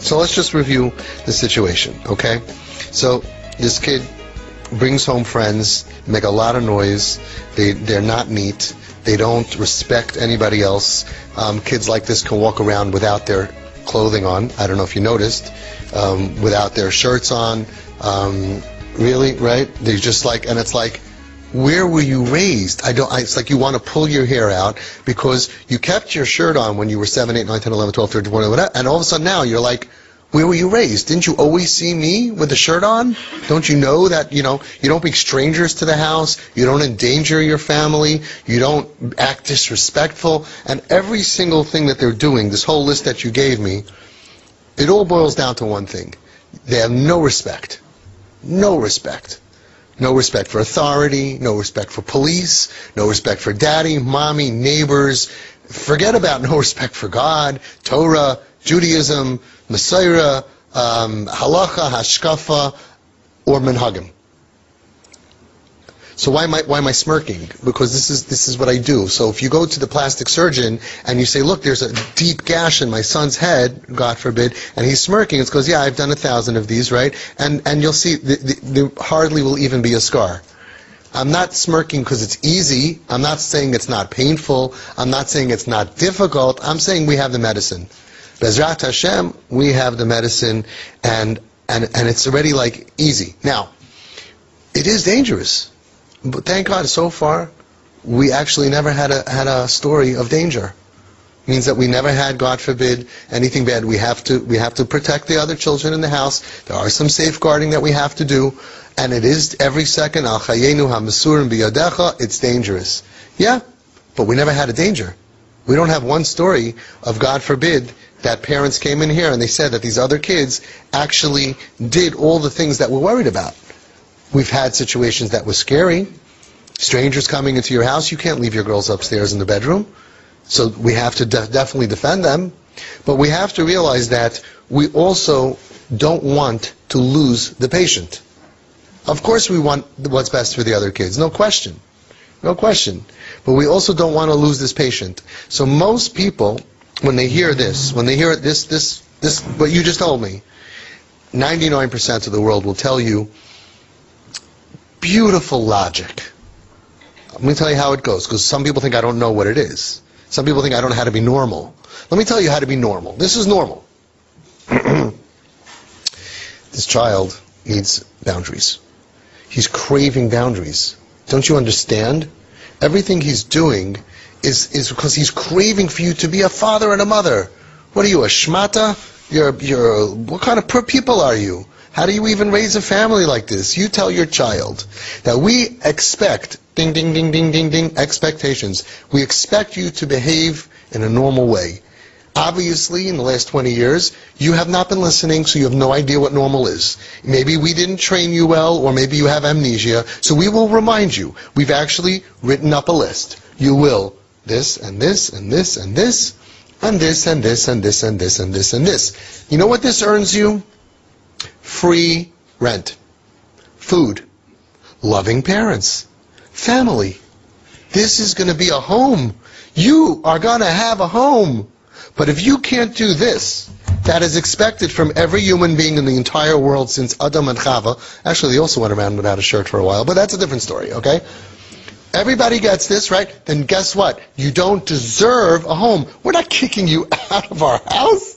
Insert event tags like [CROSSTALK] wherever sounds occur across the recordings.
So let's just review the situation, okay? So this kid brings home friends, make a lot of noise. They they're not neat. They don't respect anybody else. Um, kids like this can walk around without their clothing on. I don't know if you noticed, um, without their shirts on. Um, really, right? They just like, and it's like, where were you raised? I don't. I, it's like you want to pull your hair out because you kept your shirt on when you were 7, 8, 9, 10, 11, 12, 13, 14, whatever, and all of a sudden now you're like, where were you raised? Didn't you always see me with a shirt on? Don't you know that, you know, you don't bring strangers to the house, you don't endanger your family, you don't act disrespectful, and every single thing that they're doing, this whole list that you gave me, it all boils down to one thing. They have no respect. No respect. No respect for authority, no respect for police, no respect for daddy, mommy, neighbors. Forget about [LAUGHS] no respect for God, Torah, Judaism, Messiah, um, Halacha, Hashkafa, or Minhagim. So why am I why am I smirking? Because this is this is what I do. So if you go to the plastic surgeon and you say, "Look, there's a deep gash in my son's head, God forbid," and he's smirking, it's because yeah, I've done a thousand of these, right? And and you'll see the, the, there hardly will even be a scar. I'm not smirking because it's easy. I'm not saying it's not painful. I'm not saying it's not difficult. I'm saying we have the medicine. Bezrat Hashem, we have the medicine, and and and it's already like easy. Now, it is dangerous. But thank God, so far, we actually never had a had a story of danger. It Means that we never had, God forbid, anything bad. We have to we have to protect the other children in the house. There are some safeguarding that we have to do, and it is every second al chayenu hamasurim biyadecha. It's dangerous. Yeah, but we never had a danger. We don't have one story of God forbid that parents came in here and they said that these other kids actually did all the things that we're worried about. We've had situations that were scary. Strangers coming into your house, you can't leave your girls upstairs in the bedroom. So we have to de- definitely defend them. But we have to realize that we also don't want to lose the patient. Of course we want what's best for the other kids, no question. No question. But we also don't want to lose this patient. So most people, when they hear this, when they hear this, this, this, what you just told me, 99% of the world will tell you, beautiful logic. Let me tell you how it goes, because some people think I don't know what it is. Some people think I don't know how to be normal. Let me tell you how to be normal. This is normal. [CLEARS THROAT] this child needs boundaries. He's craving boundaries. Don't you understand? Everything he's doing is, is because he's craving for you to be a father and a mother. What are you, a shmata? You're, you're, what kind of people are you? How do you even raise a family like this? You tell your child that we expect, ding, ding, ding, ding, ding, ding, expectations. We expect you to behave in a normal way. Obviously, in the last 20 years, you have not been listening, so you have no idea what normal is. Maybe we didn't train you well, or maybe you have amnesia, so we will remind you. We've actually written up a list. You will this, and this, and this, and this, and this, and this, and this, and this, and this, and this. You know what this earns you? Free rent, food, loving parents, family. This is going to be a home. You are going to have a home. But if you can't do this, that is expected from every human being in the entire world since Adam and Chava. Actually, they also went around without a shirt for a while, but that's a different story, okay? Everybody gets this, right? Then guess what? You don't deserve a home. We're not kicking you [LAUGHS] out of our house.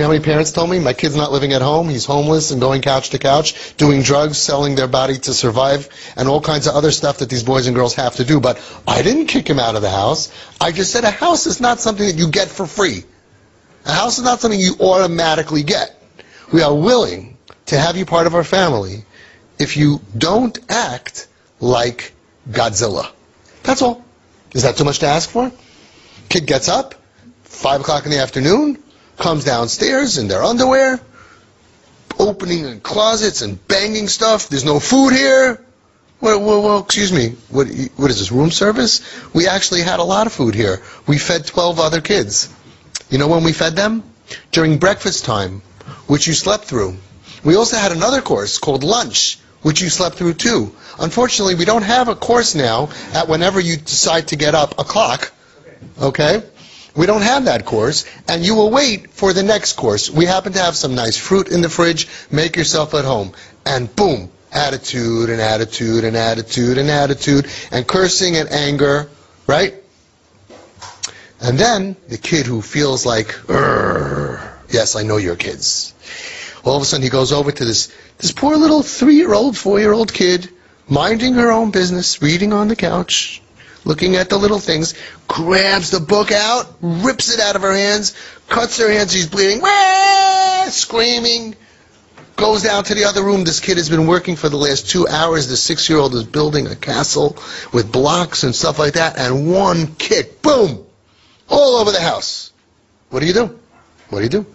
Know how many parents told me my kid's not living at home, he's homeless and going couch to couch, doing drugs, selling their body to survive, and all kinds of other stuff that these boys and girls have to do. But I didn't kick him out of the house. I just said a house is not something that you get for free. A house is not something you automatically get. We are willing to have you part of our family if you don't act like Godzilla. That's all. Is that too much to ask for? Kid gets up, 5 o'clock in the afternoon, comes downstairs in their underwear, opening closets and banging stuff. There's no food here. Well, well, well, excuse me. What, what is this, room service? We actually had a lot of food here. We fed 12 other kids. You know when we fed them? During breakfast time, which you slept through. We also had another course called lunch, which you slept through too. Unfortunately, we don't have a course now at whenever you decide to get up a clock. Okay? We don't have that course, and you will wait for the next course. We happen to have some nice fruit in the fridge. Make yourself at home. And boom, attitude and attitude and attitude and attitude and cursing and anger, right? And then the kid who feels like, yes, I know your kids. All of a sudden he goes over to this, this poor little three-year-old, four-year-old kid, minding her own business, reading on the couch, looking at the little things, grabs the book out, rips it out of her hands, cuts her hands, she's bleeding, "Wah!" screaming, goes down to the other room. This kid has been working for the last two hours. The six-year-old is building a castle with blocks and stuff like that, and one kick, boom, all over the house. What do you do? What do you do?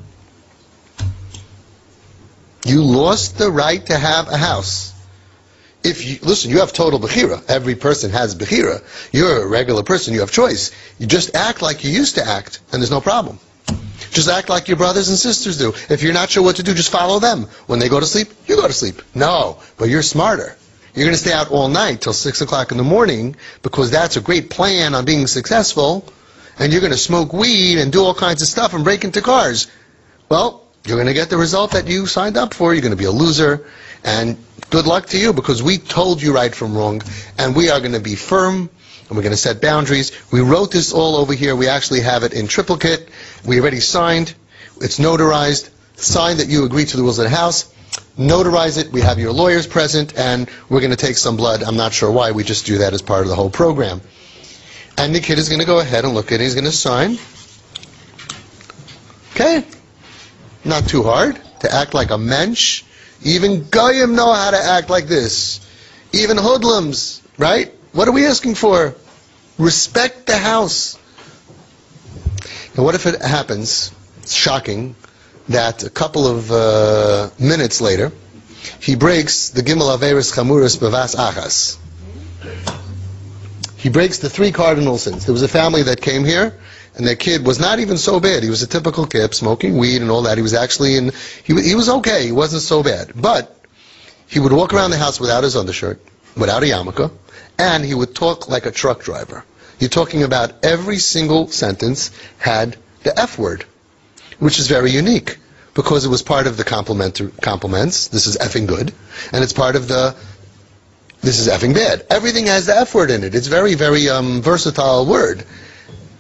You lost the right to have a house. If you listen, you have total bechira. Every person has bechira. You're a regular person. You have choice. You just act like you used to act, and there's no problem. Just act like your brothers and sisters do. If you're not sure what to do, just follow them. When they go to sleep, you go to sleep. No, but you're smarter. You're going to stay out all night till six o'clock in the morning because that's a great plan on being successful. And you're going to smoke weed and do all kinds of stuff and break into cars. Well, you're going to get the result that you signed up for. You're going to be a loser. And good luck to you because we told you right from wrong. And we are going to be firm and we're going to set boundaries. We wrote this all over here. We actually have it in triplicate. We already signed. It's notarized. Signed that you agree to the rules of the house. Notarize it. We have your lawyers present, and we're going to take some blood. I'm not sure why. We just do that as part of the whole program. And the kid is going to go ahead and look at it. He's going to sign. Okay? Not too hard to act like a mensch. Even goyim know how to act like this. Even hoodlums, right? What are we asking for? Respect the house. And what if it happens, it's shocking, that a couple of uh, minutes later, he breaks the Gimel Averis Chamuris Bavas Achas. He breaks the three cardinal sins. There was a family that came here, and their kid was not even so bad. He was a typical kid, smoking weed and all that. He was actually in, he, he was okay. He wasn't so bad. But he would walk around the house without his undershirt, without a yarmulke, and he would talk like a truck driver. You're talking about every single sentence had the F word, which is very unique because it was part of the complementary compliments. This is effing good, and it's part of the this is effing bad. Everything has the F word in it. It's very, very um, versatile word,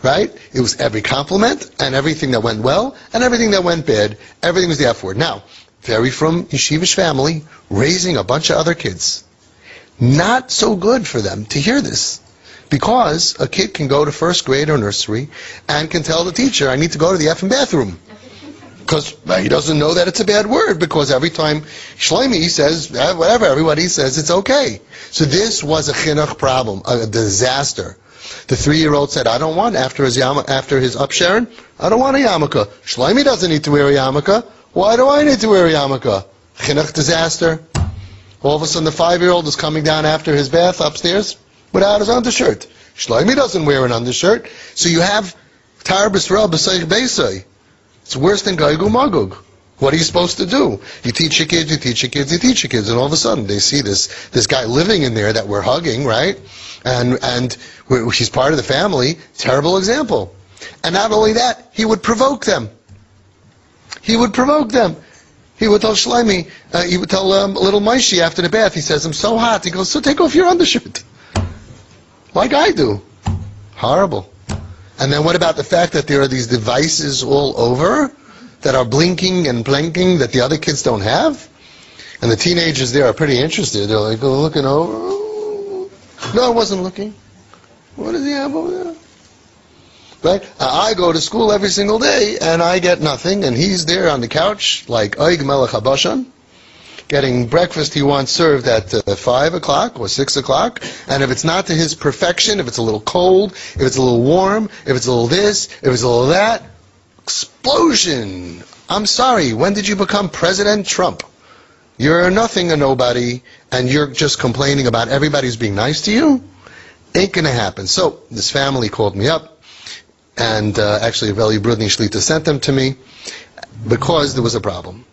right? It was every compliment and everything that went well and everything that went bad. Everything was the F word. Now, very from yeshivish family, raising a bunch of other kids. Not so good for them to hear this. Because a kid can go to first grade or nursery and can tell the teacher, I need to go to the effing bathroom. Because he doesn't know that it's a bad word, because every time Shlomi says, eh, whatever, everybody says it's okay. So this was a chinuch problem, a disaster. The three-year-old said, I don't want, after his, yama, after his upsharon, I don't want a yarmulke. Shlomi doesn't need to wear a yarmulke. Why do I need to wear a yarmulke? Chinuch disaster. All of a sudden, the five-year-old is coming down after his bath upstairs without his undershirt. Shlomi doesn't wear an undershirt. So you have Tar B'Srael B'Seich Beisai. It's worse than Gaigu Magug. What are you supposed to do? You teach your kids, you teach your kids, you teach your kids, and all of a sudden they see this this guy living in there that we're hugging, right? And and he's part of the family. Terrible example. And not only that, he would provoke them. He would provoke them. He would tell Shlomi, uh, he would tell um, little Maishi after the bath, he says, I'm so hot. He goes, so take off your undershirt. [LAUGHS] Like I do. Horrible. And then what about the fact that there are these devices all over that are blinking and blinking that the other kids don't have? And the teenagers there are pretty interested. They're like, oh, looking over. No, I wasn't looking. What does he have over there? Right? Uh, I go to school every single day and I get nothing, and he's there on the couch like Oig Melech HaBashan, getting breakfast he wants served at uh, 5 o'clock or 6 o'clock, and if it's not to his perfection, if it's a little cold, if it's a little warm, if it's a little this, if it's a little that, explosion. I'm sorry, when did you become President Trump? You're nothing, a nobody, and you're just complaining about everybody's being nice to you? Ain't gonna happen. So, this family called me up, and uh, actually Veli Brudny Shlita sent them to me because there was a problem.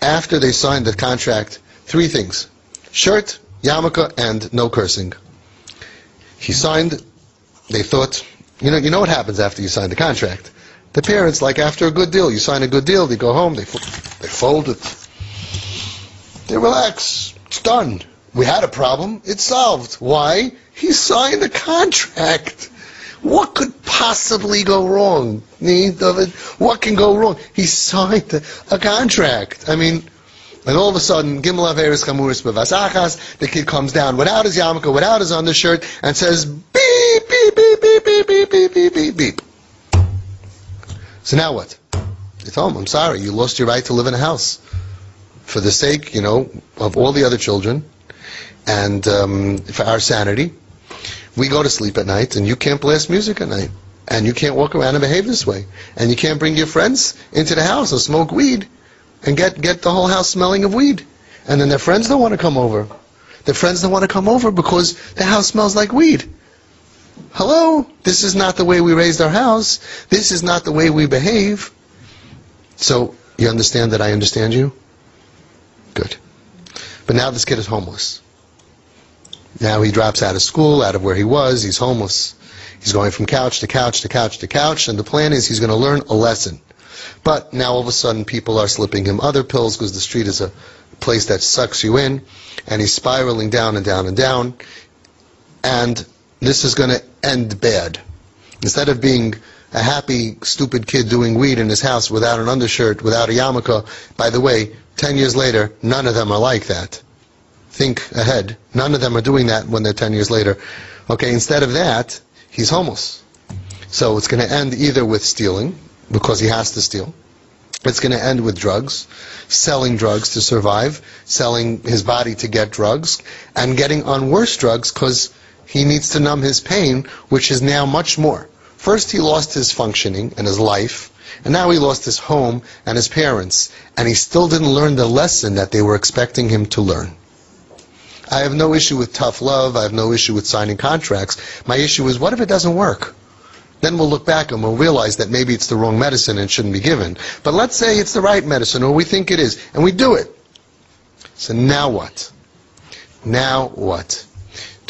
After they signed the contract, three things. Shirt, yarmulke, and no cursing. He signed, they thought, You know, you know what happens after you sign the contract. The parents, like after a good deal, you sign a good deal, they go home, they they fold it, they relax. It's done. We had a problem. It's solved. Why? He signed a contract. What could possibly go wrong? What can go wrong? He signed a contract. I mean, and all of a sudden, Gimel Averis Chamuris Bevasachas, the kid comes down without his yarmulke, without his undershirt, and says, beep, beep, beep, beep, beep, beep, beep, beep, beep, beep. So now what? You tell him, I'm sorry, you lost your right to live in a house. For the sake, you know, of all the other children, and um, for our sanity, we go to sleep at night, and you can't blast music at night. And you can't walk around and behave this way. And you can't bring your friends into the house and smoke weed and get, get the whole house smelling of weed. And then their friends don't want to come over. Their friends don't want to come over because the house smells like weed. Hello? This is not the way we raised our house. This is not the way we behave. So, you understand that I understand you? Good. But now this kid is homeless. Now he drops out of school, out of where he was, he's homeless. He's going from couch to couch to couch to couch, and the plan is he's going to learn a lesson. But now all of a sudden people are slipping him other pills because the street is a place that sucks you in, and he's spiraling down and down and down, and this is going to end bad. Instead of being a happy, stupid kid doing weed in his house without an undershirt, without a yarmulke, by the way, ten years later, none of them are like that. Think ahead. None of them are doing that when they're ten years later. Okay, instead of that, he's homeless. So it's going to end either with stealing, because he has to steal. It's going to end with drugs, selling drugs to survive, selling his body to get drugs, and getting on worse drugs because he needs to numb his pain, which is now much more. First, he lost his functioning and his life, and now he lost his home and his parents, and he still didn't learn the lesson that they were expecting him to learn. I have no issue with tough love. I have no issue with signing contracts. My issue is, what if it doesn't work? Then we'll look back and we'll realize that maybe it's the wrong medicine and shouldn't be given. But let's say it's the right medicine, or we think it is, and we do it. So now what? Now what?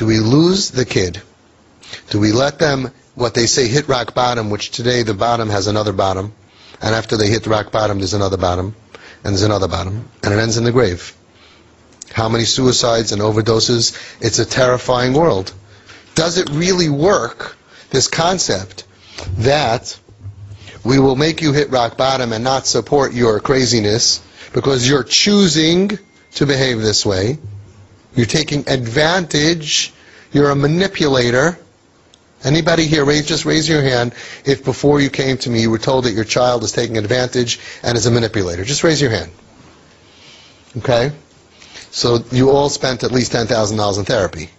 Do we lose the kid? Do we let them, what they say, hit rock bottom, which today the bottom has another bottom, and after they hit rock bottom, there's another bottom, and there's another bottom, and it ends in the grave. How many suicides and overdoses? It's a terrifying world. Does it really work this concept that we will make you hit rock bottom and not support your craziness because you're choosing to behave this way. You're taking advantage. You're a manipulator. Anybody here, raise, just raise your hand if before you came to me you were told that your child is taking advantage and is a manipulator. Just raise your hand. Okay? So you all spent at least $10,000 in therapy.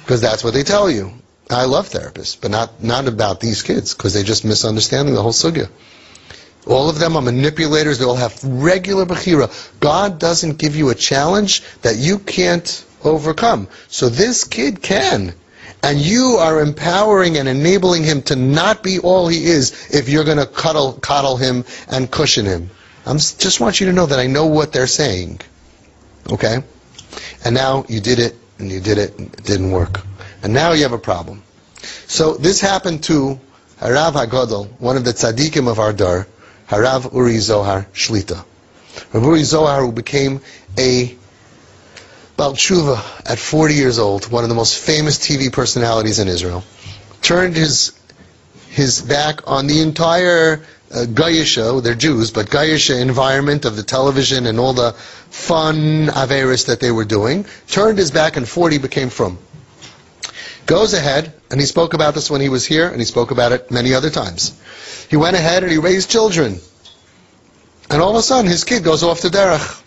Because that's what they tell you. I love therapists, but not, not about these kids, because they're just misunderstanding the whole sugya. All of them are manipulators. They all have regular bechira. God doesn't give you a challenge that you can't overcome. So this kid can. And you are empowering and enabling him to not be all he is if you're going to cuddle, coddle him and cushion him. I just want you to know that I know what they're saying. Okay? And now you did it, and you did it, and it didn't work. And now you have a problem. So this happened to Harav Hagadol, one of the tzaddikim of our dar, Harav Uri Zohar Shlita. Rav Uri Zohar, who became a Baal Tshuva at 40 years old, one of the most famous TV personalities in Israel, turned his his back on the entire uh, Gayisha, they're Jews, but Gayisha environment of the television and all the fun Averis that they were doing, turned his back and 40 became frum goes ahead, and he spoke about this when he was here, and he spoke about it many other times. He went ahead and he raised children. And all of a sudden, his kid goes off to derech.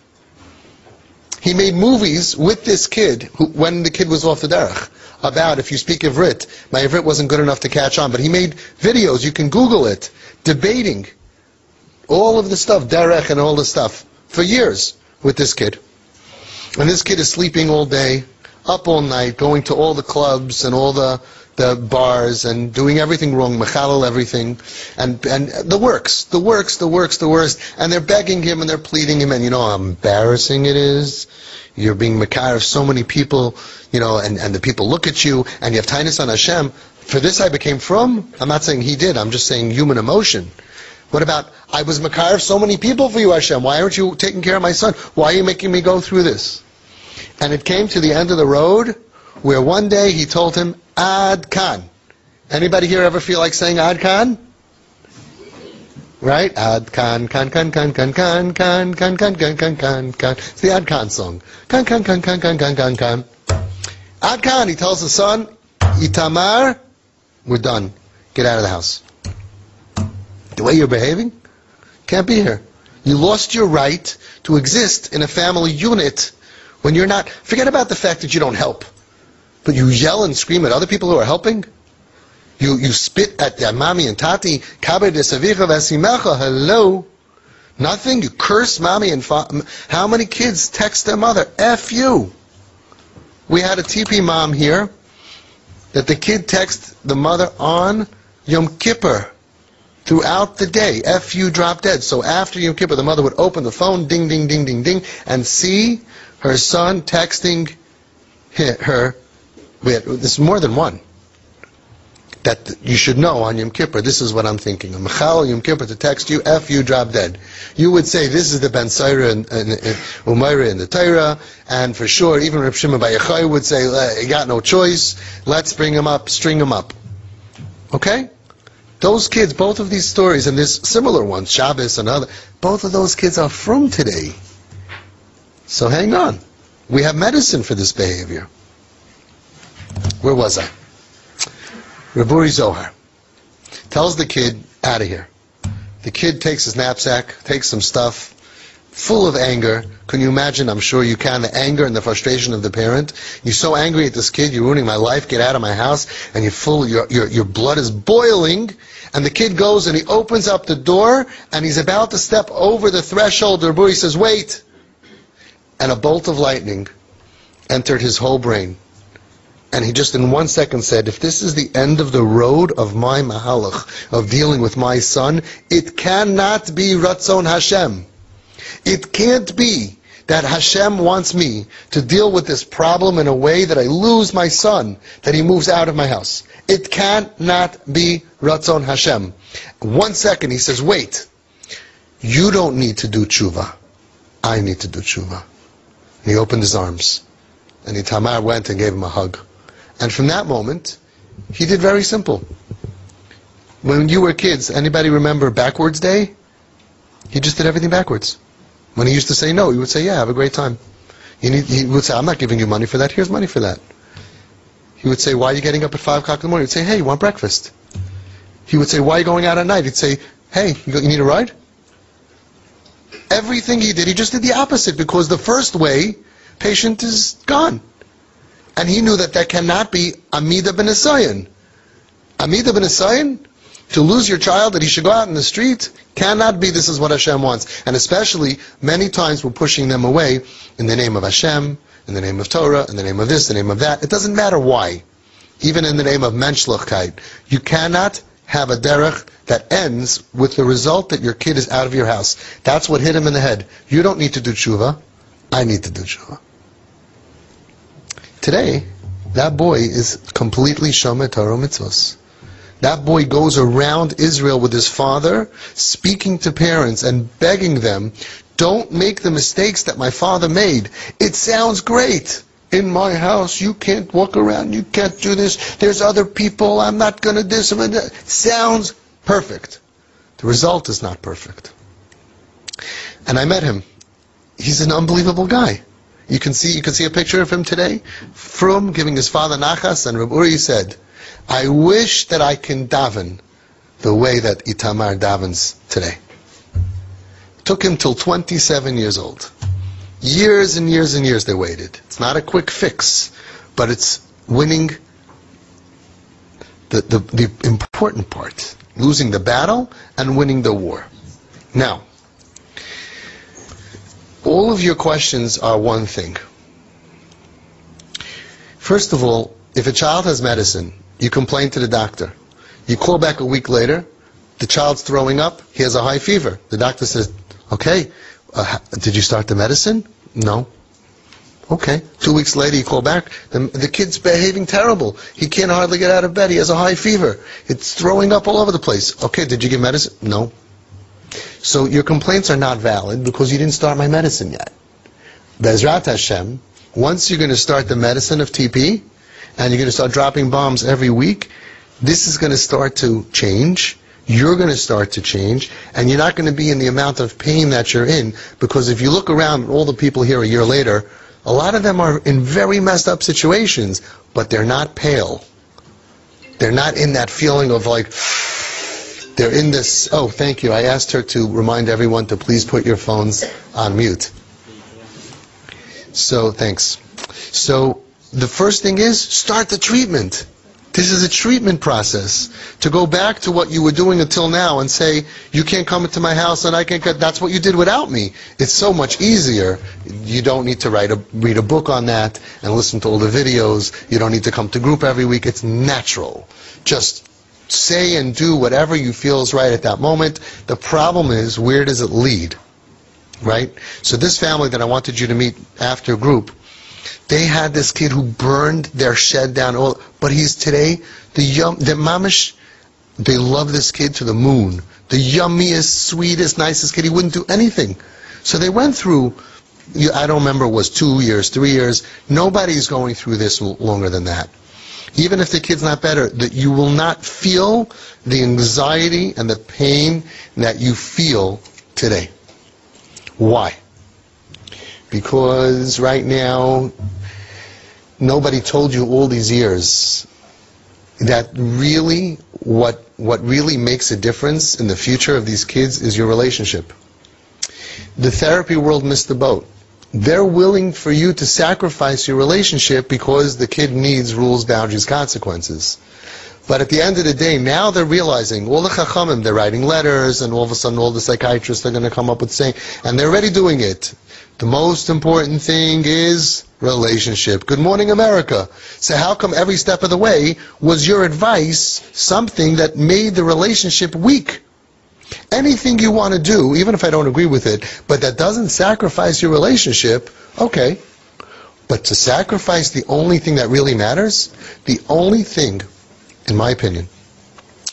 He made movies with this kid who, when the kid was off the derech about if you speak Ivrit. My Ivrit wasn't good enough to catch on, but he made videos. You can Google it, debating all of the stuff, derech and all the stuff, for years with this kid. And this kid is sleeping all day, up all night, going to all the clubs and all the the bars and doing everything wrong, mechalal everything, and and the works, the works, the works, the worst, and they're begging him and they're pleading him, and you know how embarrassing it is. You're being makar of so many people, you know, and, and the people look at you, and you have tinus on Hashem. For this I became frum? I'm not saying he did, I'm just saying human emotion. What about, I was Makar of so many people for you, Hashem. Why aren't you taking care of my son? Why are you making me go through this? And it came to the end of the road where one day he told him, Ad Khan. Anybody here ever feel like saying Ad Khan? Right? Ad Khan, Khan, Khan, Khan, Khan, Khan, Khan, Khan, Khan, Khan, Khan, Khan, Khan. It's the Ad Khan song. Khan, Khan, Khan, Khan, Khan, Khan, Khan, Khan. Ad Khan, he tells the son, Itamar, we're done. Get out of the house. The way you're behaving, can't be here. You lost your right to exist in a family unit when you're not. Forget about the fact that you don't help, but you yell and scream at other people who are helping. You you spit at their mommy and tati. Hello. Nothing. You curse mommy and fa- how many kids text their mother? F you. We had a TP mom here that the kid texts the mother on Yom Kippur throughout the day. F you drop dead. So after Yom Kippur, the mother would open the phone, ding, ding, ding, ding, ding, and see her son texting her. This is more than one. That you should know on Yom Kippur. This is what I'm thinking. Mechal Yom Kippur to text you, F you drop dead. You would say this is the Ben Saira and, and, uh, and Umayra in the Torah, and for sure even Reb Shimon Bar Yochai would say, he got no choice. Let's bring him up, string him up. Okay? Those kids, both of these stories, and there's similar ones, Shabbos and other, both of those kids are from today. So hang on. We have medicine for this behavior. Where was I? Rav Uri Zohar tells the kid, out of here. The kid takes his knapsack, takes some stuff, full of anger. Can you imagine? I'm sure you can. The anger and the frustration of the parent. You're so angry at this kid. You're ruining my life. Get out of my house. And you're full. Your your your blood is boiling. And the kid goes and he opens up the door and he's about to step over the threshold. The says, "Wait!" And a bolt of lightning entered his whole brain. And he just in one second said, if this is the end of the road of my mahalach, of dealing with my son, it cannot be Ratzon Hashem. It can't be that Hashem wants me to deal with this problem in a way that I lose my son, that he moves out of my house. It cannot be Ratzon Hashem. One second, he says, wait, you don't need to do tshuva. I need to do tshuva. And he opened his arms. And Itamar went and gave him a hug. And from that moment, he did very simple. When you were kids, anybody remember backwards day? He just did everything backwards. When he used to say no, he would say, yeah, have a great time. Need, he would say, I'm not giving you money for that. Here's money for that. He would say, why are you getting up at 5 o'clock in the morning? He'd say, hey, you want breakfast? He would say, why are you going out at night? He'd say, hey, you need a ride? Everything he did, he just did the opposite because the first way, patient is gone. And he knew that that cannot be Amida ben Asayan. Amida ben Asayan to lose your child, that he should go out in the street, cannot be this is what Hashem wants. And especially, many times we're pushing them away in the name of Hashem, in the name of Torah, in the name of this, in the name of that. It doesn't matter why. Even in the name of Menschlichkeit. You cannot have a derech that ends with the result that your kid is out of your house. That's what hit him in the head. You don't need to do tshuva. I need to do tshuva. Today, that boy is completely shomer Torah mitzvos. That boy goes around Israel with his father, speaking to parents and begging them, don't make the mistakes that my father made. It sounds great. In my house, you can't walk around, you can't do this, there's other people, I'm not going to do this, sounds perfect. The result is not perfect. And I met him. He's an unbelievable guy. You can see, you can see a picture of him today. From giving his father nachas, and Reb Uri said, I wish that I can daven the way that Itamar davens today. It took him till 27 years old. Years and years and years they waited. It's not a quick fix, but it's winning the, the, the important part. Losing the battle and winning the war. Now, all of your questions are one thing. First of all, if a child has medicine you complain to the doctor. You call back a week later, the child's throwing up, he has a high fever. The doctor says, okay, uh, did you start the medicine? No. Okay. Two weeks later, you call back. The, the kid's behaving terrible. He can't hardly get out of bed. He has a high fever. It's throwing up all over the place. Okay, did you give medicine? No. So your complaints are not valid because you didn't start my medicine yet. Bezrat Hashem, once you're going to start the medicine of TP, and you're going to start dropping bombs every week, this is going to start to change. You're going to start to change, and you're not going to be in the amount of pain that you're in, because if you look around, all the people here a year later, a lot of them are in very messed up situations, but they're not pale. They're not in that feeling of like, they're in this, oh, thank you. I asked her to remind everyone to please put your phones on mute. So, thanks. So, the first thing is, start the treatment. This is a treatment process. To go back to what you were doing until now and say, you can't come into my house and I can't that's what you did without me. It's so much easier. You don't need to write a, read a book on that and listen to all the videos. You don't need to come to group every week. It's natural. Just say and do whatever you feel is right at that moment. The problem is, where does it lead? Right? So this family that I wanted you to meet after group, they had this kid who burned their shed down. All, but he's today the yum, the mamish. They love this kid to the moon. The yummiest, sweetest, nicest kid. He wouldn't do anything. So they went through. I don't remember. It was two years, three years. Nobody's going through this longer than that. Even if the kid's not better, that you will not feel the anxiety and the pain that you feel today. Why? Because right now, nobody told you all these years that really what what really makes a difference in the future of these kids is your relationship. The therapy world missed the boat. They're willing for you to sacrifice your relationship because the kid needs rules, boundaries, consequences. But at the end of the day, now they're realizing all the chachamim, they're writing letters, and all of a sudden all the psychiatrists are going to come up with saying, and they're already doing it. The most important thing is relationship. Good morning, America. So how come every step of the way was your advice something that made the relationship weak? Anything you want to do, even if I don't agree with it, but that doesn't sacrifice your relationship, okay. But to sacrifice the only thing that really matters, the only thing, in my opinion,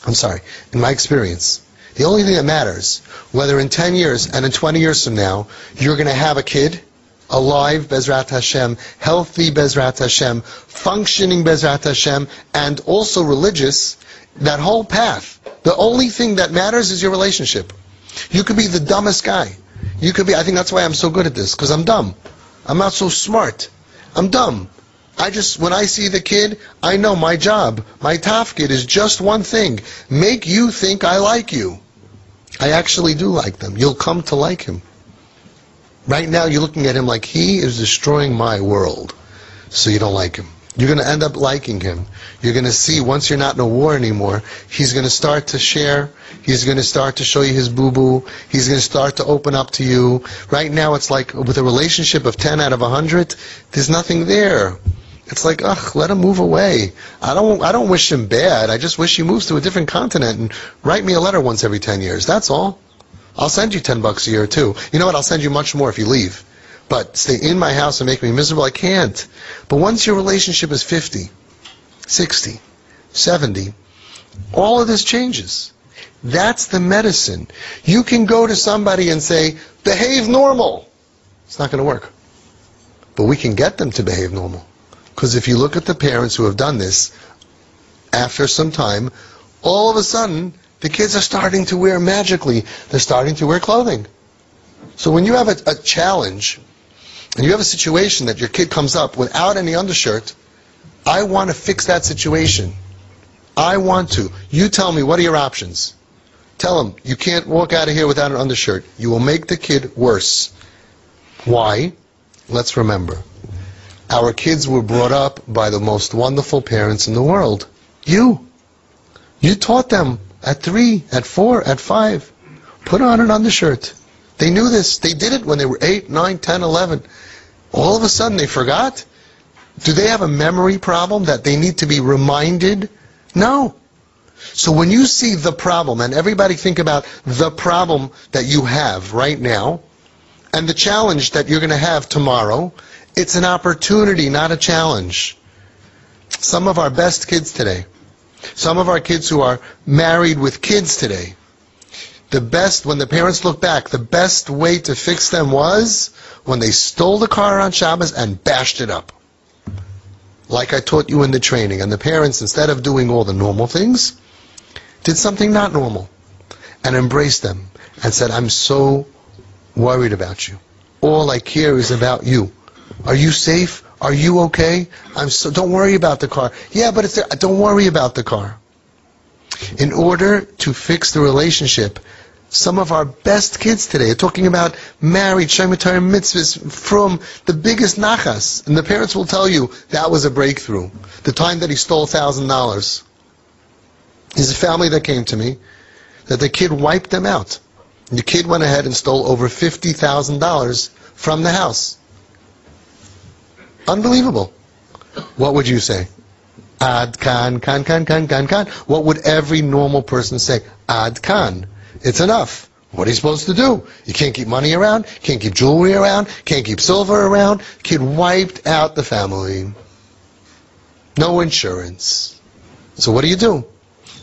I'm sorry, in my experience, the only thing that matters, whether in 10 years and in 20 years from now, you're going to have a kid, alive, Bezrat Hashem, healthy, Bezrat Hashem, functioning, Bezrat Hashem, and also religious, that whole path, the only thing that matters is your relationship. You could be the dumbest guy. You could be, I think that's why I'm so good at this, because I'm dumb. I'm not so smart. I'm dumb. I just, when I see the kid, I know my job, my tafkid is just one thing. Make you think I like you. I actually do like them. You'll come to like him. Right now you're looking at him like he is destroying my world. So you don't like him. You're going to end up liking him. You're going to see once you're not in a war anymore, he's going to start to share. He's going to start to show you his boo boo. He's going to start to open up to you. Right now, it's like with a relationship of 10 out of 100, there's nothing there. It's like, ugh, let him move away. I don't, I don't wish him bad. I just wish he moves to a different continent and write me a letter once every 10 years. That's all. I'll send you 10 bucks a year too. You know what? I'll send you much more if you leave. But stay in my house and make me miserable, I can't. But once your relationship is 50, 60, 70, all of this changes. That's the medicine. You can go to somebody and say, behave normal. It's not going to work. But we can get them to behave normal. Because if you look at the parents who have done this, after some time, all of a sudden, the kids are starting to wear magically, they're starting to wear clothing. So when you have a, a challenge, and you have a situation that your kid comes up without any undershirt, I want to fix that situation. I want to. You tell me, what are your options? Tell them, you can't walk out of here without an undershirt. You will make the kid worse. Why? Let's remember. Our kids were brought up by the most wonderful parents in the world. You. You taught them at three, at four, at five. Put on an undershirt. They knew this. They did it when they were eight, nine, ten, eleven. All of a sudden they forgot? Do they have a memory problem that they need to be reminded? No. So when you see the problem, and everybody think about the problem that you have right now, and the challenge that you're going to have tomorrow, It's an opportunity, not a challenge. Some of our best kids today, some of our kids who are married with kids today, the best, when the parents look back, the best way to fix them was when they stole the car on Shabbos and bashed it up. Like I taught you in the training. And the parents, instead of doing all the normal things, did something not normal and embraced them and said, I'm so worried about you. All I care is about you. Are you safe? Are you okay? I'm so, don't worry about the car. Yeah, but it's there. Don't worry about the car. In order to fix the relationship, some of our best kids today are talking about married, Shemitah mitzvahs from the biggest nachas. And the parents will tell you that was a breakthrough. The time that he stole $1,000. There's a family that came to me that the kid wiped them out. The kid went ahead and stole over $50,000 from the house. Unbelievable. What would you say? Ad kan, kan, kan, kan, kan, kan. What would every normal person say? Ad kan. It's enough. What are you supposed to do? You can't keep money around, can't keep jewelry around, can't keep silver around. Kid wiped out the family. No insurance. So what do you do?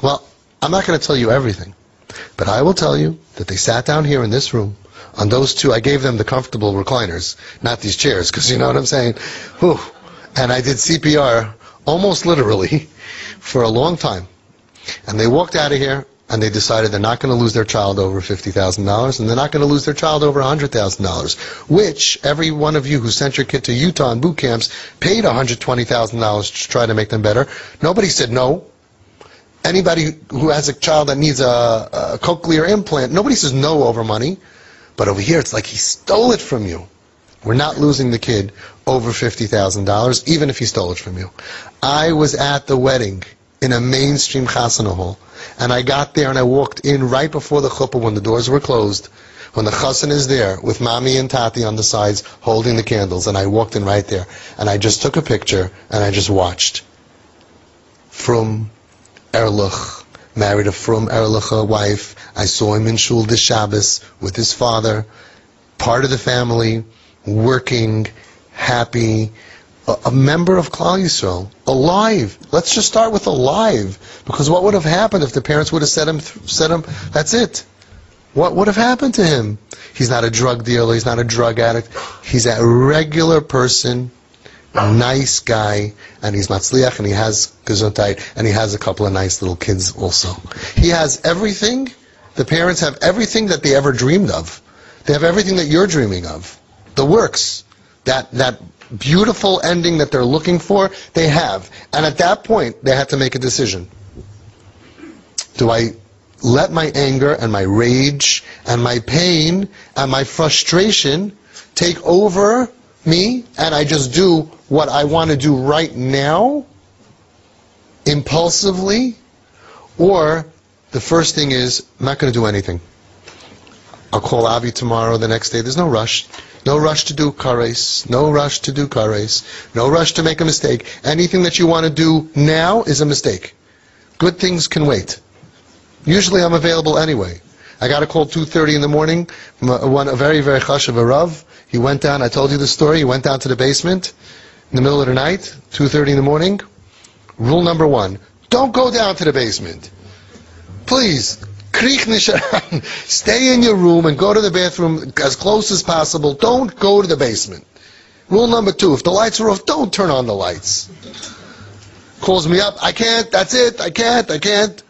Well, I'm not going to tell you everything, but I will tell you that they sat down here in this room on those two. I gave them the comfortable recliners, not these chairs, because you know what I'm saying. Whew. And I did CPR almost literally for a long time. And they walked out of here and they decided they're not going to lose their child over $50,000 and they're not going to lose their child over $100,000, which every one of you who sent your kid to Utah and boot camps paid $120,000 to try to make them better. Nobody said no. Anybody who has a child that needs a, a cochlear implant, nobody says no over money. But over here, it's like he stole it from you. We're not losing the kid over $50,000, even if he stole it from you. I was at the wedding in a mainstream chasana hall. And I got there and I walked in right before the chuppah when the doors were closed, when the chassan is there with mommy and tati on the sides holding the candles. And I walked in right there. And I just took a picture and I just watched. Frum Erlich, married a Frum Erlich wife. I saw him in Shul this Shabbos with his father, part of the family, working, happy, a, member of Klal Yisrael, alive. Let's just start with alive, because what would have happened if the parents would have said him, said him, that's it. What would have happened to him? He's not a drug dealer. He's not a drug addict. He's a regular person, nice guy, and he's matzliach, and he has gesundheit, and he has a couple of nice little kids also. He has everything. The parents have everything that they ever dreamed of. They have everything that you're dreaming of. The works. That, that beautiful ending that they're looking for, they have. And at that point, they have to make a decision. Do I let my anger and my rage and my pain and my frustration take over me and I just do what I want to do right now, impulsively? Or the first thing is, I'm not going to do anything. I'll call Avi tomorrow, the next day. There's no rush. No rush to do kares. No rush to do kares. No rush to make a mistake. Anything that you want to do now is a mistake. Good things can wait. Usually I'm available anyway. I got a call 2.30 in the morning from a, one, a very, very chash of a Rav. He went down, I told you the story, he went down to the basement in the middle of the night, 2.30 in the morning. Rule number one, don't go down to the basement. Please, [LAUGHS] Stay in your room and go to the bathroom as close as possible. Don't go to the basement. Rule number two, if the lights are off, don't turn on the lights. Calls me up, I can't, that's it, I can't, I can't.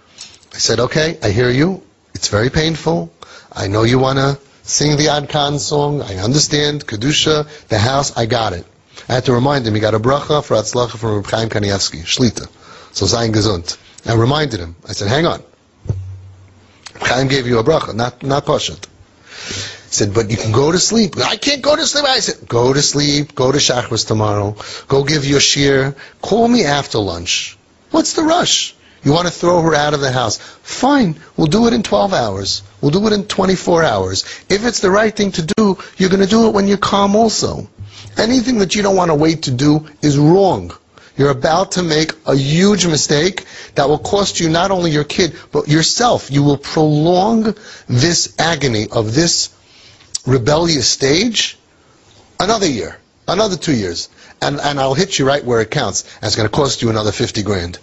I said, okay, I hear you. It's very painful. I know you want to sing the Ad Khan song. I understand. Kedusha, the house, I got it. I had to remind him, he got a bracha for Atzlacha from Reb Chaim Kanievsky, Shlita. So Zayin Gesund. I reminded him. I said, hang on. Chaim gave you a bracha, not not Pashat. He said, but you can go to sleep. I can't go to sleep. I said, go to sleep, go to Shachris tomorrow, go give your shiur, call me after lunch. What's the rush? You want to throw her out of the house. Fine, we'll do it in 12 hours. We'll do it in 24 hours. If it's the right thing to do, you're going to do it when you're calm also. Anything that you don't want to wait to do is wrong. You're about to make a huge mistake that will cost you not only your kid, but yourself. You will prolong this agony of this rebellious stage another year, Another two years. And, and I'll hit you right where it counts. And it's going to cost you another 50 grand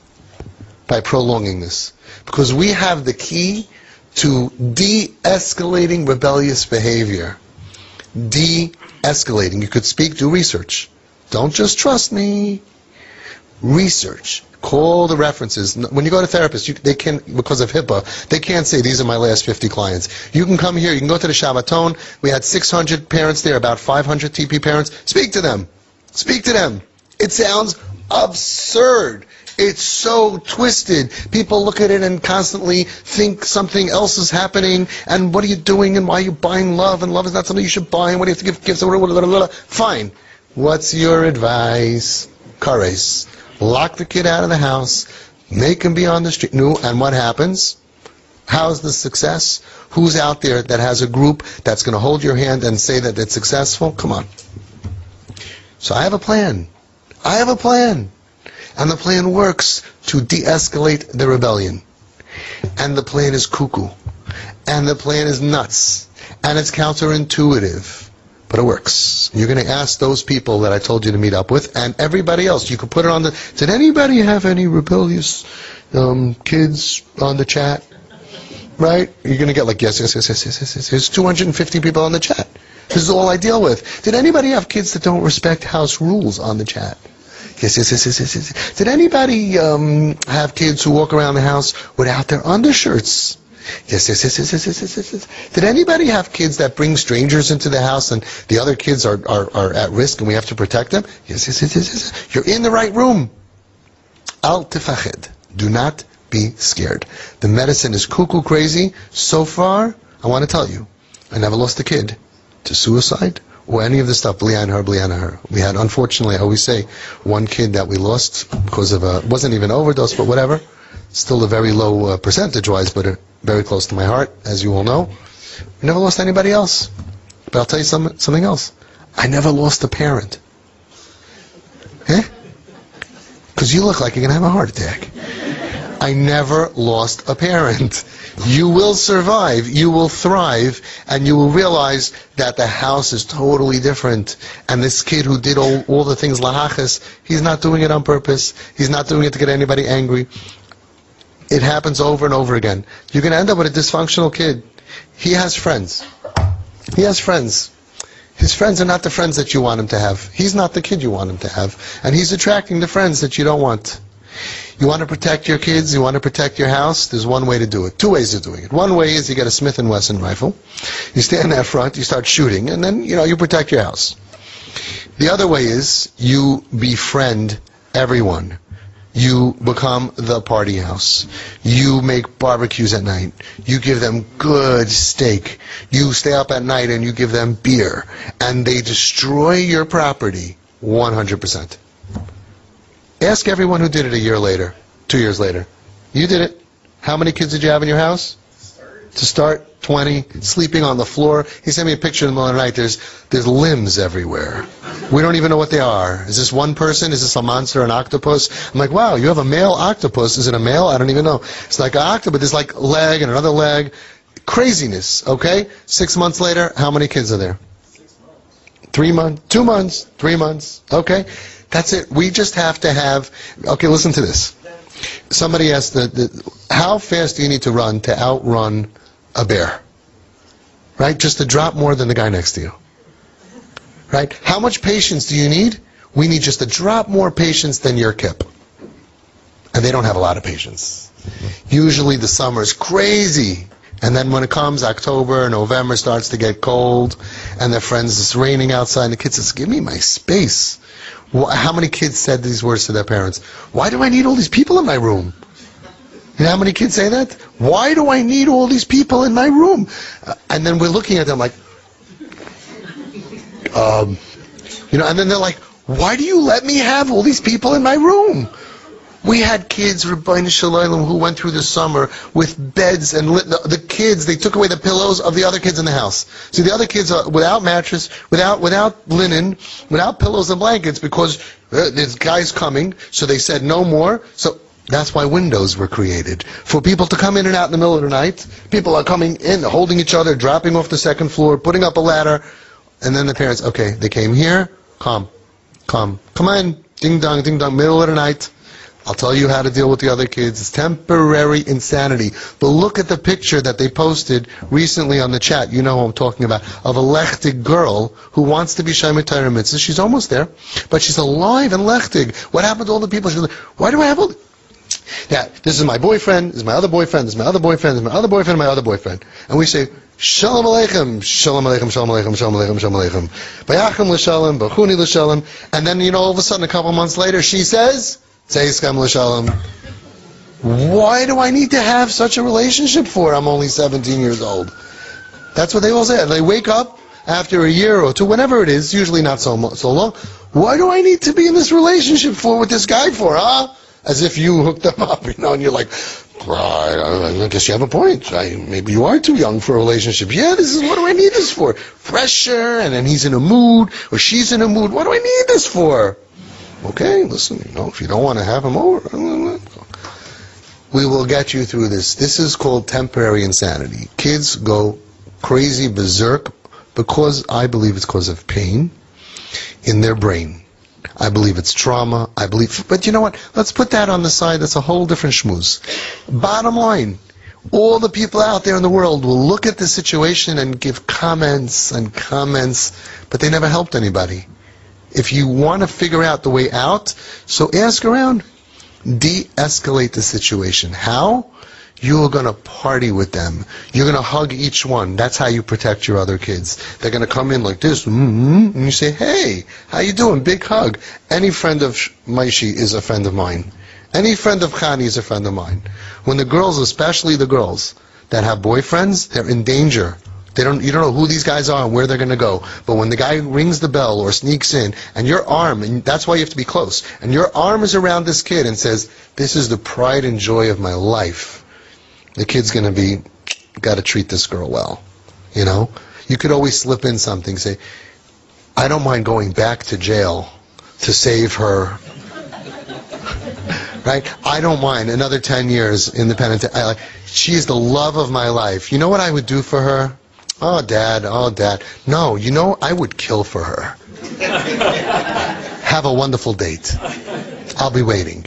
by prolonging this. Because we have the key to de-escalating rebellious behavior. De-escalating. You could speak, do research. Don't just trust me. Research. Call the references. When you go to therapists, you, they can because of HIPAA, they can't say these are my last 50 clients. You can come here. You can go to the Shabbaton. We had 600 parents there, about 500 TP parents. Speak to them. Speak to them. It sounds absurd. It's so twisted. People look at it and constantly think something else is happening. And what are you doing? And why are you buying love? And love is not something you should buy. And what do you have to give gifts? Fine. What's your advice? Kares. Lock the kid out of the house. Make him be on the street. No, and what happens? How's the success? Who's out there that has a group that's going to hold your hand and say that it's successful? Come on. So I have a plan. I have a plan. And the plan works to de-escalate the rebellion. And the plan is cuckoo. And the plan is nuts. And it's counterintuitive. But it works. You're going to ask those people that I told you to meet up with and everybody else. You can put it on the, did anybody have any rebellious um, kids on the chat? Right? You're going to get like, yes, yes, yes, yes, yes, yes, yes. There's 250 people on the chat. This is all I deal with. Did anybody have kids that don't respect house rules on the chat? Yes, yes, yes, yes, yes. yes. Did anybody um, have kids who walk around the house without their undershirts? Yes, yes, yes, yes, yes, yes, yes, yes. Did anybody have kids that bring strangers into the house and the other kids are, are, are at risk and we have to protect them? Yes, yes, yes, yes, yes. You're in the right room. Al tifached. Do not be scared. The medicine is cuckoo crazy. So far, I want to tell you, I never lost a kid to suicide or any of the stuff, blian her, blian her. We had, unfortunately, I always say, one kid that we lost because of a, wasn't even overdose, but whatever. Still a very low uh, percentage-wise, but very close to my heart, as you all know. We never lost anybody else. But I'll tell you some, something else. I never lost a parent. Eh? Because you look like you're going to have a heart attack. I never lost a parent. You will survive, you will thrive, and you will realize that the house is totally different. And this kid who did all, all the things lahachas, he's not doing it on purpose. He's not doing it to get anybody angry. It happens over and over again. You're going to end up with a dysfunctional kid. He has friends. He has friends. His friends are not the friends that you want him to have. He's not the kid you want him to have. And he's attracting the friends that you don't want. You want to protect your kids, you want to protect your house, there's one way to do it. Two ways of doing it. One way is you get a Smith & Wesson rifle. You stand there front, you start shooting, and then, you know, you protect your house. The other way is you befriend everyone. You become the party house. You make barbecues at night. You give them good steak. You stay up at night and you give them beer. And they destroy your property 100%. Ask everyone who did it a year later, two years later. You did it. How many kids did you have in your house? To start, 20, sleeping on the floor. He sent me a picture in the middle of the night. There's, there's limbs everywhere. We don't even know what they are. Is this one person? Is this a monster, an octopus? I'm like, wow, you have a male octopus. Is it a male? I don't even know. It's like an octopus. There's like leg and another leg. Craziness, okay? Six months later, how many kids are there? Three months, two months, three months, okay? That's it. We just have to have. Okay, listen to this. Somebody asked, the, the, how fast do you need to run to outrun a bear? Right? Just to drop more than the guy next to you. Right? How much patience do you need? We need just a drop more patience than your kip. And they don't have a lot of patience. Usually the summer is crazy. And then when it comes October, November starts to get cold, and their friends, it's raining outside, and the kids says, give me my space. How many kids said these words to their parents? Why do I need all these people in my room? You know how many kids say that? Why do I need all these people in my room? Uh, and then we're looking at them like, um, you know, and then they're like, why do you let me have all these people in my room? We had kids, Rabbi Shalom, who went through the summer with beds and lit, the, kids, they took away the pillows of the other kids in the house. So the other kids are without mattress, without, without linen, without pillows and blankets because uh, there's guys coming, so they said no more. So that's why windows were created. For people to come in and out in the middle of the night. People are coming in, holding each other, dropping off the second floor, putting up a ladder, and then the parents, okay, they came here, Come, Come. Come on. Ding dong, ding dong, middle of the night. I'll tell you how to deal with the other kids. It's temporary insanity. But look at the picture that they posted recently on the chat. You know who I'm talking about. Of a lechtig girl who wants to be Torah Mitzvah. She's almost there. But she's alive and lechtig. What happened to all the people? She's like, why do I have all... Yeah, this is my boyfriend, this is my other boyfriend, this is my other boyfriend, this is my other boyfriend, my other boyfriend. And we say, Shalom Aleichem, Shalom Aleichem, Shalom Aleichem, Shalom Aleichem, Shalom Aleichem. Bo'achem L'Shalom, Barchuni L'Shalom. And then, you know, all of a sudden, a couple months later, she says. Why do I need to have such a relationship for? I'm only 17 years old. That's what they all say. They wake up after a year or two, whenever it is, usually not so, so long. Why do I need to be in this relationship for with this guy for, huh? As if you hooked them up, [LAUGHS] you know, and you're like, I, I guess you have a point. I, maybe you are too young for a relationship. Yeah, this is what do I need this for? Pressure, and then he's in a mood, or she's in a mood. What do I need this for? Okay, listen, you know, if you don't want to have him over, uh, we will get you through this. This is called temporary insanity. Kids go crazy, berserk, because I believe it's because of pain in their brain. I believe it's trauma. I believe, but you know what? Let's put that on the side. That's a whole different schmooze. Bottom line, all the people out there in the world will look at the situation and give comments and comments, but they never helped anybody. If you want to figure out the way out, so ask around. De-escalate the situation. How? You're going to party with them. You're going to hug each one. That's how you protect your other kids. They're going to come in like this, mm-hmm, and you say, "Hey, how you doing?" Big hug. Any friend of Maishi is a friend of mine. Any friend of Khani is a friend of mine. When the girls, especially the girls that have boyfriends, they're in danger. They don't, you don't know who these guys are and where they're going to go. But when the guy rings the bell or sneaks in, and your arm, and that's why you have to be close, and your arm is around this kid and says, "This is the pride and joy of my life." the kid's going to be, got to treat this girl well. You know? You could always slip in something, say, I don't mind going back to jail to save her. [LAUGHS] right? I don't mind another 10 years in the penitentiary. She's the love of my life. You know what I would do for her? Oh, Dad, oh, Dad. No, you know, I would kill for her. [LAUGHS] Have a wonderful date. I'll be waiting.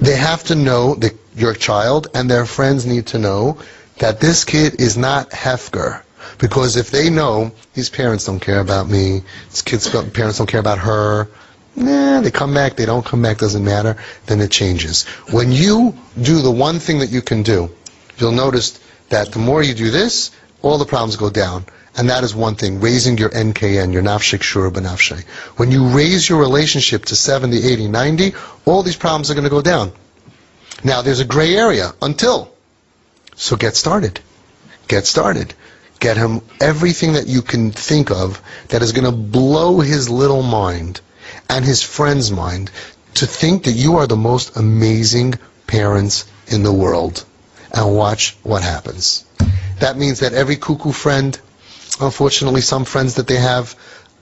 They have to know that your child and their friends need to know that this kid is not Hefker. Because if they know his parents don't care about me, his kids' parents don't care about her, nah, they come back, they don't come back, doesn't matter, then it changes. When you do the one thing that you can do, you'll notice that the more you do this, all the problems go down. And that is one thing, raising your NKN, your nafsho keshura benafsho. When you raise your relationship to 70, 80, 90, all these problems are going to go down. Now there's a gray area until. So get started. Get started. Get him everything that you can think of that is going to blow his little mind and his friend's mind to think that you are the most amazing parents in the world. And watch what happens. That means that every cuckoo friend, unfortunately, some friends that they have,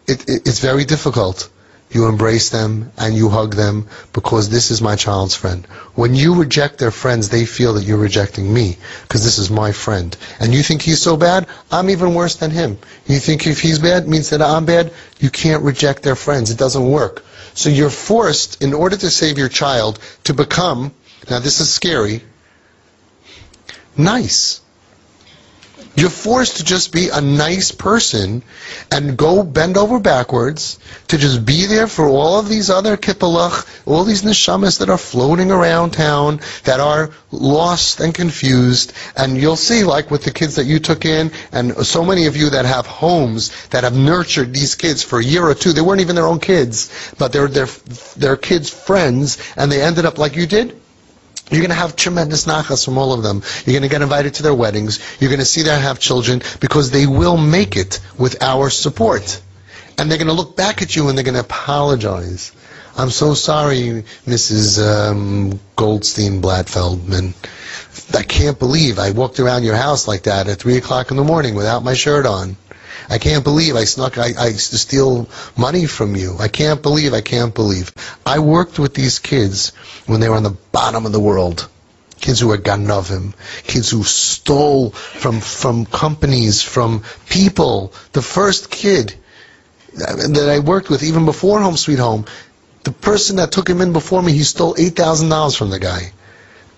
it, it, it's very difficult. You embrace them and you hug them because this is my child's friend. When you reject their friends, they feel that you're rejecting me because this is my friend. And you think he's so bad? I'm even worse than him. You think if he's bad means that I'm bad? You can't reject their friends. It doesn't work. So you're forced, in order to save your child, to become, now this is scary, nice. You're forced to just be a nice person and go bend over backwards to just be there for all of these other kippalach, all these neshamas that are floating around town that are lost and confused. And you'll see, like with the kids that you took in, and so many of you that have homes that have nurtured these kids for a year or two. They weren't even their own kids, but they're their their kids' friends, and they ended up like you did you're going to have tremendous nachas from all of them. You're going to get invited to their weddings. You're going to see them have children because they will make it with our support. And they're going to look back at you and they're going to apologize. I'm so sorry, Mrs. Um, Goldstein Bladfeldman. I can't believe I walked around your house like that at 3 o'clock in the morning without my shirt on. I can't believe I snuck, I, I steal money from you. I can't believe, I can't believe. I worked with these kids when they were on the bottom of the world. Kids who were ganovim, kids who stole from, from companies, from people. The first kid, that I worked with even before Home Sweet Home, the person that took him in before me, he stole $8,000 from the guy.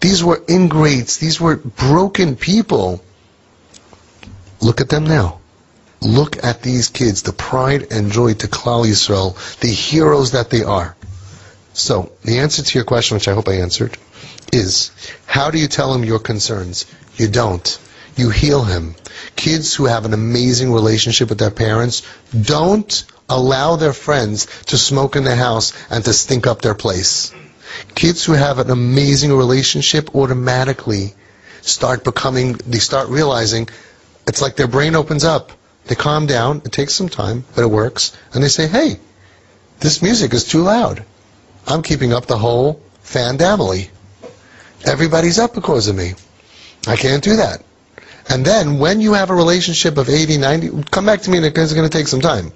These were ingrates. These were broken people. Look at them now. Look at these kids, the pride and joy to Klal Yisrael, the heroes that they are. So, the answer to your question, which I hope I answered, is how do you tell him your concerns? You don't. You heal him. Kids who have an amazing relationship with their parents don't allow their friends to smoke in their house and to stink up their place. Kids who have an amazing relationship automatically start becoming, they start realizing it's like their brain opens up. They calm down. It takes some time, but it works. And they say, hey, this music is too loud. I'm keeping up the whole fan family. Everybody's up because of me. I can't do that. And then when you have a relationship of 80, 90, come back to me and it's going to take some time.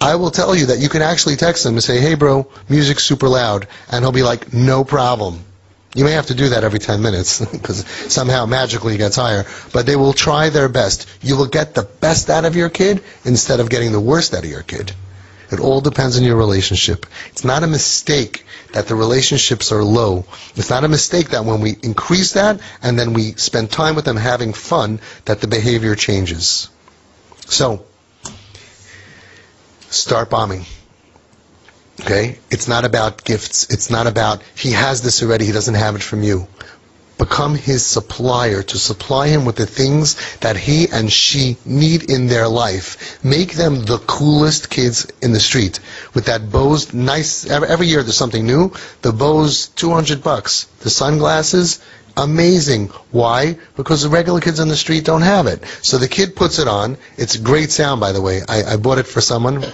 I will tell you that you can actually text them and say, hey bro, music's super loud. And he'll be like, no problem. You may have to do that every 10 minutes [LAUGHS] because somehow magically it gets higher. But they will try their best. You will get the best out of your kid instead of getting the worst out of your kid. It all depends on your relationship. It's not a mistake that the relationships are low. It's not a mistake that when we increase that and then we spend time with them having fun, that the behavior changes. So, start bombing. Okay? It's not about gifts. It's not about, he has this already, he doesn't have it from you. Become his supplier to supply him with the things that he and she need in their life. Make them the coolest kids in the street. With that Bose nice, every year there's something new. The Bose 200 bucks. The sunglasses, amazing. Why? Because the regular kids on the street don't have it. So the kid puts it on. It's great sound, by the way. I, I bought it for someone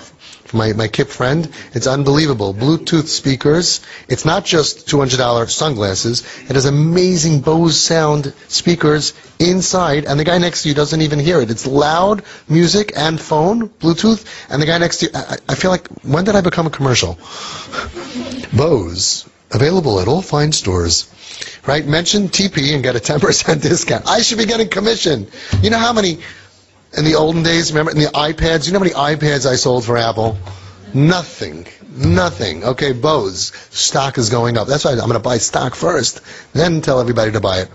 my, my KIP friend. It's unbelievable. Bluetooth speakers. It's not just $200 sunglasses. It has amazing Bose sound speakers inside, and the guy next to you doesn't even hear it. It's loud music and phone, Bluetooth, and the guy next to you, I, I feel like, when did I become a commercial? [LAUGHS] Bose. Available at all fine stores. Right? Mention TP and get a 10% [LAUGHS] discount. I should be getting commission. You know how many in the olden days, remember, in the iPads, you know how many iPads I sold for Apple? Nothing. Nothing. Okay, Bose. Stock is going up. That's why I'm going to buy stock first, then tell everybody to buy it.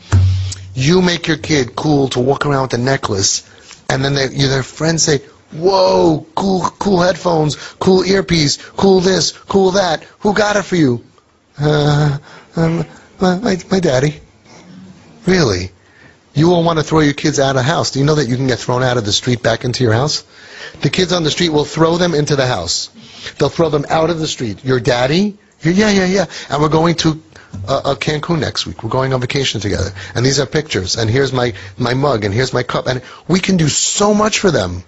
You make your kid cool to walk around with a necklace, and then they, their friends say, whoa, cool, cool headphones, cool earpiece, cool this, cool that. Who got it for you? Uh, um, my, my daddy. Really? You will want to throw your kids out of house. Do you know that you can get thrown out of the street back into your house? The kids on the street will throw them into the house. They'll throw them out of the street. Your daddy? Yeah, yeah, yeah. And we're going to uh, uh, Cancun next week. We're going on vacation together. And these are pictures. And here's my, my mug. And here's my cup. And we can do so much for them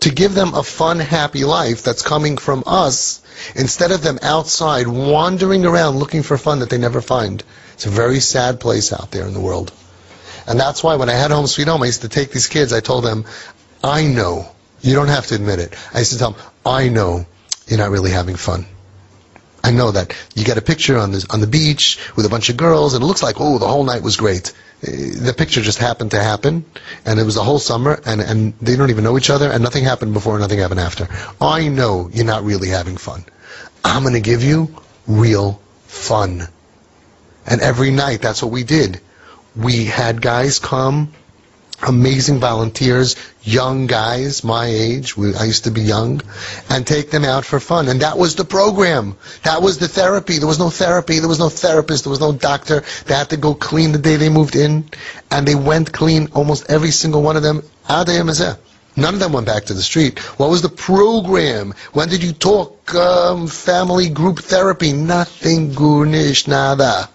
to give them a fun, happy life that's coming from us instead of them outside wandering around looking for fun that they never find. It's a very sad place out there in the world. And that's why when I had Home Sweet Home, I used to take these kids, I told them, I know, you don't have to admit it. I used to tell them, I know you're not really having fun. I know that. You get a picture on the, on the beach with a bunch of girls, and it looks like, oh, the whole night was great. Eh, the picture just happened to happen, and it was the whole summer, and, and they don't even know each other, and nothing happened before, nothing happened after. I know you're not really having fun. I'm going to give you real fun. And every night, that's what we did we had guys come, amazing volunteers, young guys my age, we, I used to be young, and take them out for fun. And that was the program. That was the therapy. There was no therapy. There was no therapist. There was no doctor. They had to go clean the day they moved in. And they went clean, almost every single one of them. None of them went back to the street. What was the program? When did you talk um, family group therapy? Nothing, gornisht, nada.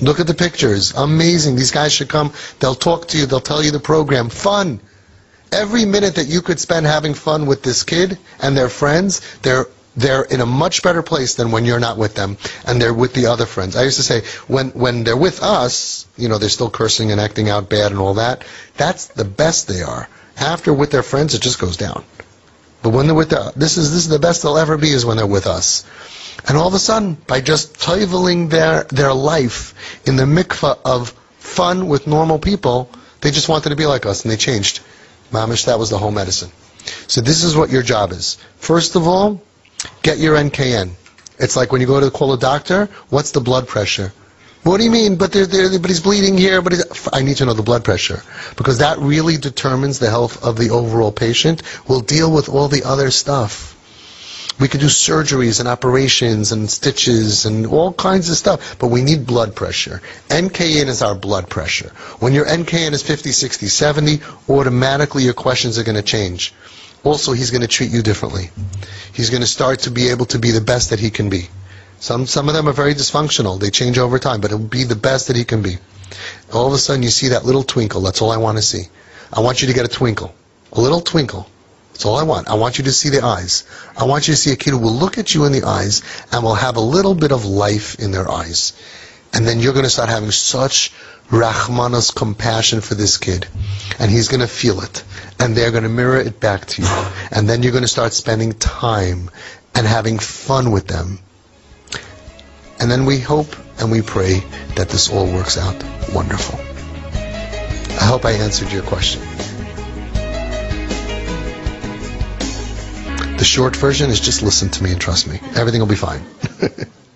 Look at the pictures. Amazing. These guys should come. They'll talk to you. They'll tell you the program. Fun. Every minute that you could spend having fun with this kid and their friends, they're they're in a much better place than when you're not with them and they're with the other friends. I used to say when when they're with us, you know, they're still cursing and acting out bad and all that. That's the best they are. After with their friends, it just goes down. But when they're with the, this is this is the best they'll ever be is when they're with us. And all of a sudden, by just toiveling their, their life in the mikvah of fun with normal people, they just wanted to be like us, and they changed. Mamish, that was the whole medicine. So this is what your job is. First of all, get your NKN. It's like when you go to call a doctor, what's the blood pressure? What do you mean? But they're, they're, but he's bleeding here. But I need to know the blood pressure because that really determines the health of the overall patient. We'll deal with all the other stuff. We could do surgeries and operations and stitches and all kinds of stuff, but we need blood pressure. NKN is our blood pressure. When your NKN is 50, 60, 70, automatically your questions are going to change. Also, he's going to treat you differently. He's going to start to be able to be the best that he can be. Some some of them are very dysfunctional. They change over time, but it'll be the best that he can be. All of a sudden, you see that little twinkle. That's all I want to see. I want you to get a twinkle, a little twinkle. That's all I want. I want you to see the eyes. I want you to see a kid who will look at you in the eyes and will have a little bit of life in their eyes. And then you're going to start having such Rahmanas compassion for this kid. And he's going to feel it. And they're going to mirror it back to you. And then you're going to start spending time and having fun with them. And then we hope and we pray that this all works out wonderful. I hope I answered your question. The short version is just listen to me and trust me. Everything will be fine. [LAUGHS]